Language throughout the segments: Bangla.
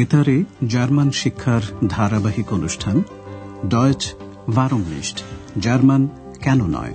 বেতারে জার্মান শিক্ষার ধারাবাহিক অনুষ্ঠান ডয়েচ ভারমনিস্ট জার্মান কেন নয়?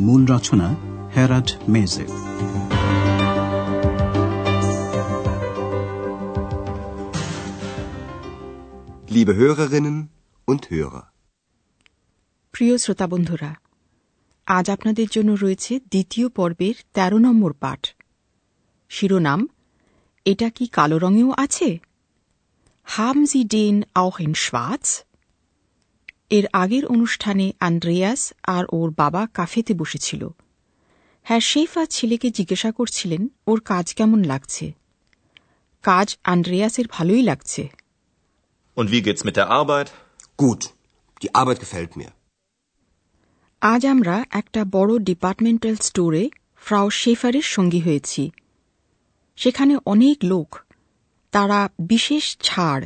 মূল রচনা হেরাড মেজে। Liebe Hörerinnen und Hörer. প্রিয় শ্রোতা বন্ধুরা আজ আপনাদের জন্য রয়েছে দ্বিতীয় পর্বের ১৩ নম্বর পাঠ। শিরোনাম এটা কি কালো রঙেও আছে? হাম জি ডেন auch in schwarz? এর আগের অনুষ্ঠানে আন্দ্রেয়াস আর ওর বাবা কাফেতে বসেছিল। হ্যাঁ শেফা ছেলেকে জিজ্ঞাসা করছিলেন ওর কাজ কেমন লাগছে? কাজ আন্দ্রেয়াসের ভালোই লাগছে। Und wie geht's mit der Arbeit? Gut, die Arbeit gefällt mir. আজ আমরা একটা বড় ডিপার্টমেন্টাল স্টোরে ফ্রাও শেফারের সঙ্গী হয়েছি। সেখানে অনেক লোক তারা বিশেষ ছাড়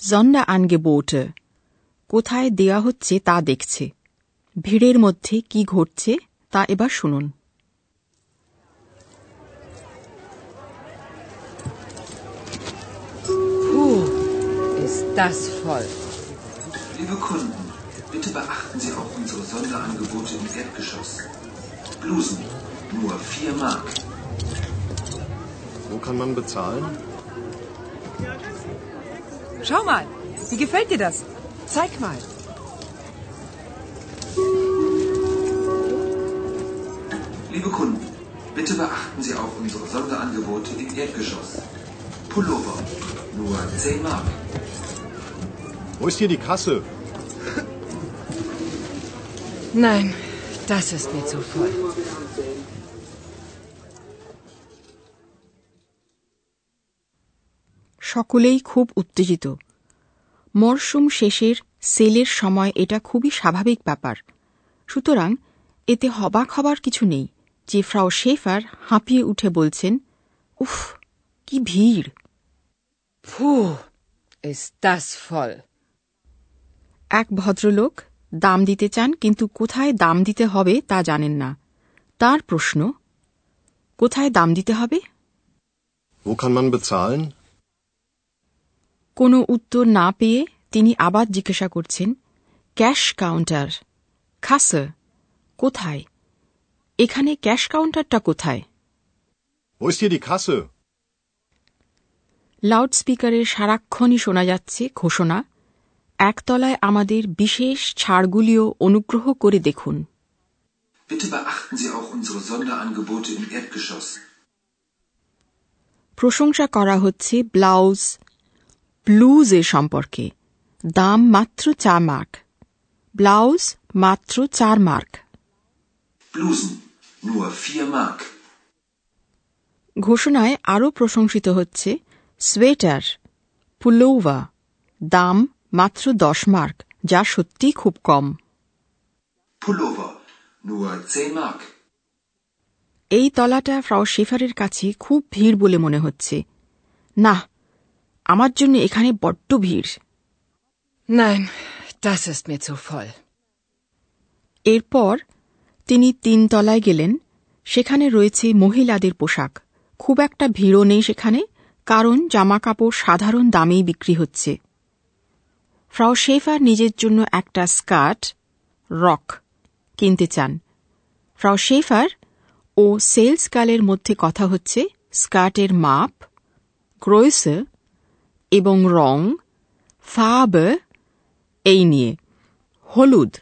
জন্ডা আনগেবোটে কোথায় দেয়া হচ্ছে তা দেখছে ভিড়ের মধ্যে কি ঘটছে তা এবার শুনুন ist das voll. Liebe Kunden, bitte beachten Sie auch unsere Sonderangebote im Erdgeschoss. Blusen, nur 4 Mark. Wo kann man bezahlen? Schau mal, wie gefällt dir das? Zeig mal. Liebe Kunden, bitte beachten Sie auch unsere Sonderangebote im Erdgeschoss. Pullover, nur 10 Mark. Wo ist hier die Kasse? Nein, das ist mir zu voll. সকলেই খুব উত্তেজিত। মরশুম শেষের সেলের সময় এটা খুবই স্বাভাবিক ব্যাপার। সুতরাং এতে হবাক হবার কিছু নেই। যে ফ্রাও শেফার হাঁপিয়ে উঠে বলছেন উফ কি ভিড়. এক ভদ্রলোক দাম দিতে চান কিন্তু কোথায় দাম দিতে হবে তা জানেন না। তার প্রশ্ন কোথায় দাম দিতে হবে? Wo kann man bezahlen? কোনো উত্তর না পেয়ে তিনি আবার জিজ্ঞাসা করছেন ক্যাশ কাউন্টার খাসে কোথায়? এখানে ক্যাশ কাউন্টারটা কোথায়? hier die সারাক্ষণই শোনা যাচ্ছে ঘোষণা একতলায় আমাদের বিশেষ ছাড়গুলিও অনুগ্রহ করে দেখুন। Bitte beachten Sie auch unsere Sonderangebote im Erdgeschoss. প্রশংসা করা হচ্ছে ব্লাউজ ব্লুজের সম্পর্কে। দাম মাত্র চার মার্ক। ব্লাউজ মাত্র চার মার্ক। Blusen, nur 4 Mark. ঘোষণায় আরও প্রশংসিত হচ্ছে সোয়েটার পুলোভা। দাম মাত্র দশ মার্ক যা সত্যি খুব কম। Pullover, nur 10 Mark. এই তলাটা ফ্রাও শেফারের কাছে খুব ভিড় বলে মনে হচ্ছে। না আমার জন্য এখানে বড্ড ভিড়। Nein, das ist mir zu voll. এরপর তিনি তিন তলায় গেলেন সেখানে রয়েছে মহিলাদের পোশাক। খুব একটা ভিড়ও নেই সেখানে কারণ জামা কাপড় সাধারণ দামেই বিক্রি হচ্ছে। ফ্রাও শেফার নিজের জন্য একটা স্কার্ট রক কিনতে চান। ফ্রাও শেফার ও সেলস গালের মধ্যে কথা হচ্ছে স্কার্টের মাপ গ্রোয়েসে এবং রং ফাবে এই নিয়ে হলুদ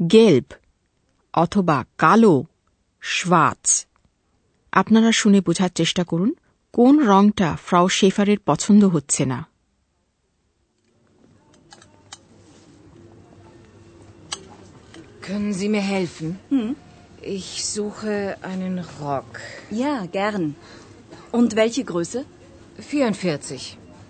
গেল্প অথবা কালো শ্বাচ আপনারা শুনে বোঝার চেষ্টা করুন কোন রংটা ফ্রাও শেফারের পছন্দ হচ্ছে না Können Sie mir helfen? Ich suche einen Rock. Ja, gern. Und welche Größe? 44.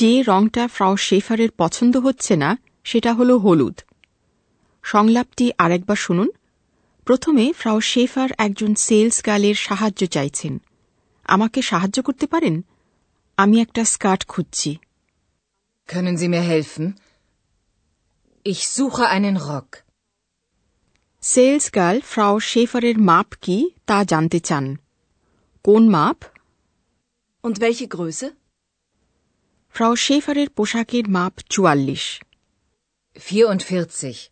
যে রংটা ফ্রাও শেফারের পছন্দ হচ্ছে না সেটা হল হলুদ। সংলাপটি আরেকবার শুনুন। প্রথমে ফ্রাও শেফার একজন সেলস গার্লের সাহায্য চাইছেন। আমাকে সাহায্য করতে পারেন? আমি একটা স্কার্ট খুঁজছি। Können Sie mir helfen? Ich suche einen Rock. Salesgirl Frau শেফারের মাপ কি তা জানতে চান। কোন মাপ? Und welche Größe? ফ্রাও শেফারের পোশাকের মাপ চুয়াল্লিশ 44.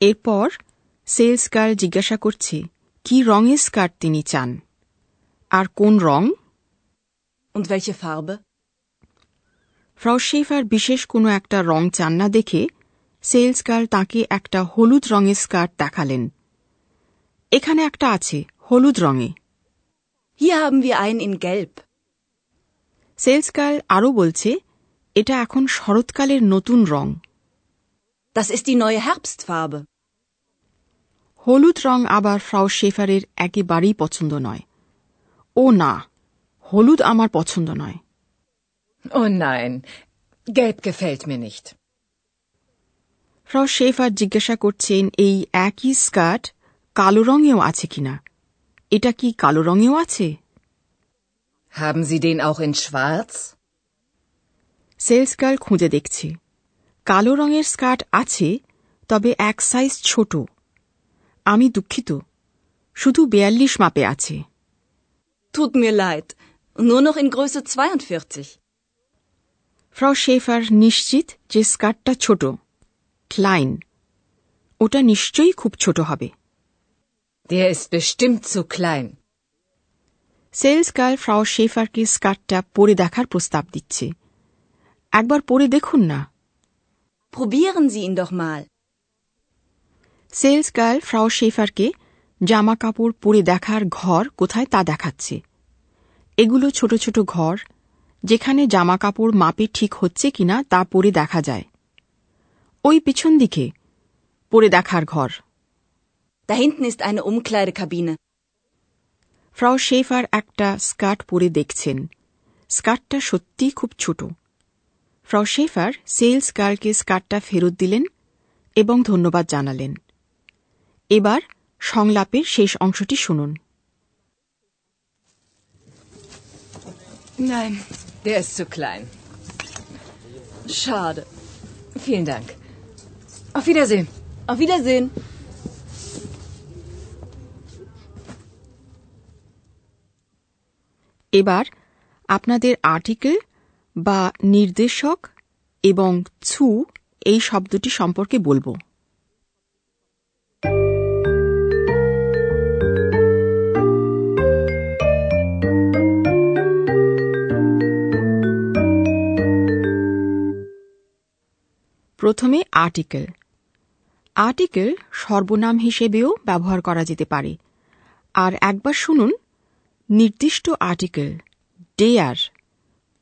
এরপর সেলস গার্ল জিজ্ঞাসা করছে কি রঙের স্কার্ট তিনি চান আর কোন রং Und welche Farbe? Frau Schafer বিশেষ কোনো একটা রং চান না দেখে সেলস গার্ল তাঁকে একটা হলুদ রঙের স্কার্ট দেখালেন এখানে একটা আছে হলুদ রঙে Hier haben wir einen in Gelb. Salesgirl আরও বলছে এটা এখন শরৎকালের নতুন রং। Das ist die neue Herbstfarbe. হলুদ রং আবার ফ্রাও শেফারের একেবারেই পছন্দ নয়। ও না হলুদ আমার পছন্দ নয়। Oh nein, gelb gefällt mir nicht. Frau Schafer জিজ্ঞাসা করছেন এই একই স্কার্ট কালো রঙেও আছে কিনা? এটা কি কালো রঙেও আছে? Haben Sie den auch in schwarz? Salesgirl খুঁজে দেখছে কালো রঙের স্কার্ট আছে তবে এক সাইজ ছোট আমি দুঃখিত শুধু বেয়াল্লিশ মাপে আছে Tut mir leid. Nur noch in Größe 42. Frau Schafer নিশ্চিত যে স্কার্টটা ছোট ক্লাইন ওটা নিশ্চয়ই খুব ছোট হবে Der ist bestimmt zu klein. Salesgirl Frau শেফারকে স্কার্টটা পরে দেখার প্রস্তাব দিচ্ছে? একবার পরে দেখুন না। Probieren Sie ihn doch mal. Salesgirl Frau শেফারকে জামা কাপড় পরে দেখার ঘর কোথায় তা দেখাচ্ছে। এগুলো ছোট ছোট ঘর যেখানে জামা কাপড় মাপে ঠিক হচ্ছে কিনা তা পরে দেখা যায়। ওই পিছন দিকে পরে দেখার ঘর। Da hinten ist eine Umkleidekabine. Frau Schafer একটা স্কার্ট পরে দেখছেন স্কার্টটা সত্যিই খুব ছোট ফ্রাও শেফার সেলস গার্লকে স্কার্টটা ফেরত দিলেন এবং ধন্যবাদ জানালেন এবার সংলাপের শেষ অংশটি শুনুন Nein, der ist zu klein. Schade. Vielen Dank. Auf Wiedersehen. Auf Wiedersehen. এবার আপনাদের আর্টিকেল বা নির্দেশক এবং ছু এই শব্দটি সম্পর্কে বলব। প্রথমে আর্টিকেল। আর্টিকেল সর্বনাম হিসেবেও ব্যবহার করা যেতে পারে। আর একবার শুনুন নির্দিষ্ট আর্টিকেল ডেয়ার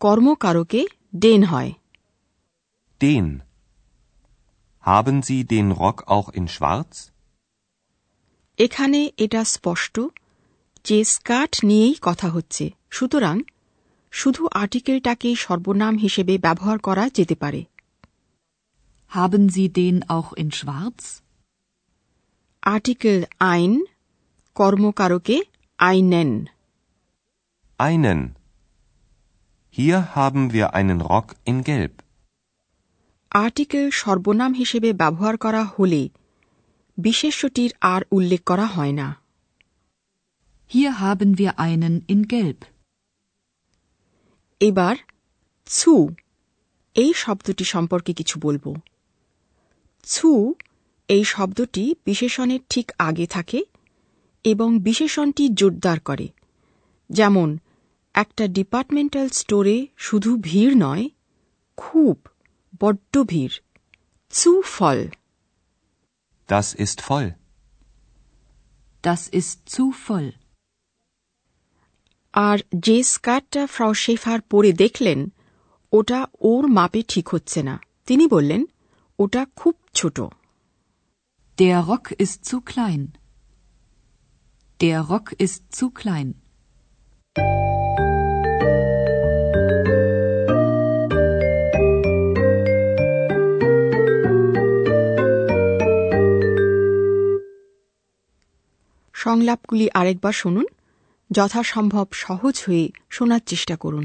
কর্মকারকে ডেন হয় Den. Haben Sie den Rock auch in Schwarz? এখানে এটা স্পষ্ট যে স্কার্ট নিয়েই কথা হচ্ছে সুতরাং শুধু আর্টিকেলটাকেই সর্বনাম হিসেবে ব্যবহার করা যেতে পারে Haben Sie den auch in Schwarz? Article আইন কর্মকারকে আইনেন Einen. Hier haben wir einen Rock in Gelb. Article সর্বনাম হিসেবে ব্যবহার করা হলে বিশেষ্যটির আর উল্লেখ করা হয় না Hier haben wir einen in Gelb. এবার ছু এই শব্দটি সম্পর্কে কিছু বলব ছু এই শব্দটি বিশেষণের ঠিক আগে থাকে এবং বিশেষণটি জোরদার করে যেমন একটা ডিপার্টমেন্টাল স্টোরে শুধু ভিড় নয় খুব বড্ড ভিড় ছু ফল Das ist voll. Das ist zu voll. আর যে স্কার্টটা ফ্রাও শেফার পরে দেখলেন ওটা ওর মাপে ঠিক হচ্ছে না তিনি বললেন ওটা খুব ছোট Der Rock ist zu klein. Der Rock ist zu klein. সংলাপগুলি আরেকবার শুনুন যথাসম্ভব সহজ হয়ে শোনার চেষ্টা করুন।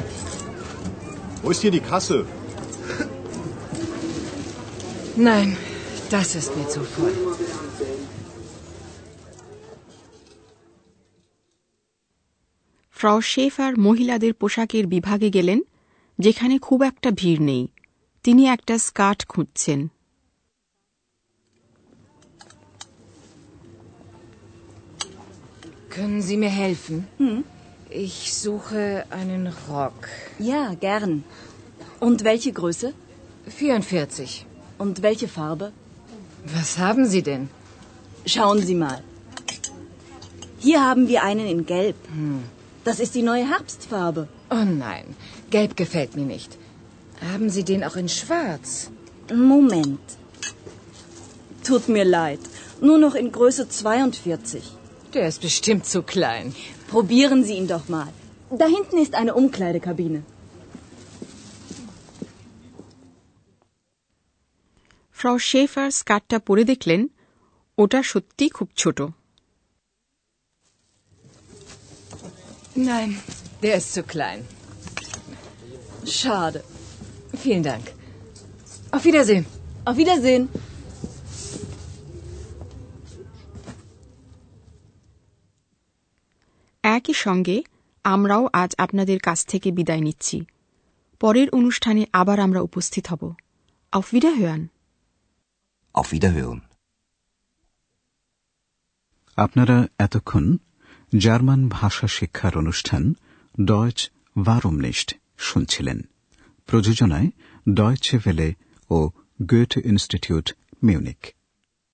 Wo ist hier die Kasse? Nein, das ist mir zu voll. Frau Schafer মহিলাদের পোশাকের বিভাগে গেলেন যেখানে খুব একটা ভিড় নেই তিনি একটা স্কার্ট খুঁজছেন Können Sie mir helfen? Hm? Ich suche einen Rock. Ja, gern. Und welche Größe? 44. Und welche Farbe? Was haben Sie denn? Schauen Sie mal. Hier haben wir einen in Gelb. Hm. Das ist die neue Herbstfarbe. Oh nein, Gelb gefällt mir nicht. Haben Sie den auch in Schwarz? Moment. Tut mir leid. Nur noch in Größe 42. Der ist bestimmt zu klein. Probieren Sie ihn doch mal. Da hinten ist eine Umkleidekabine. ফ্রাউ shepherd স্কার্টটা পরে দেখলেন ওটা সত্যি খুব ছোট Nein, der ist zu klein. Schade. Vielen Dank. Auf Wiedersehen. Auf Wiedersehen. একই সঙ্গে আমরাও আজ আপনাদের কাছ থেকে বিদায় নিচ্ছি। পরের অনুষ্ঠানে আবার আমরা উপস্থিত হব। Auf Wiederhören। Auf Wiederhören. আপনারা এতক্ষণ জার্মান ভাষা শিক্ষার অনুষ্ঠান ডয়েচ ভারমনিস্ট শুনছিলেন। প্রযোজনায় ডয়চে ভেলে ও গোয়েট ইনস্টিটিউট মিউনিক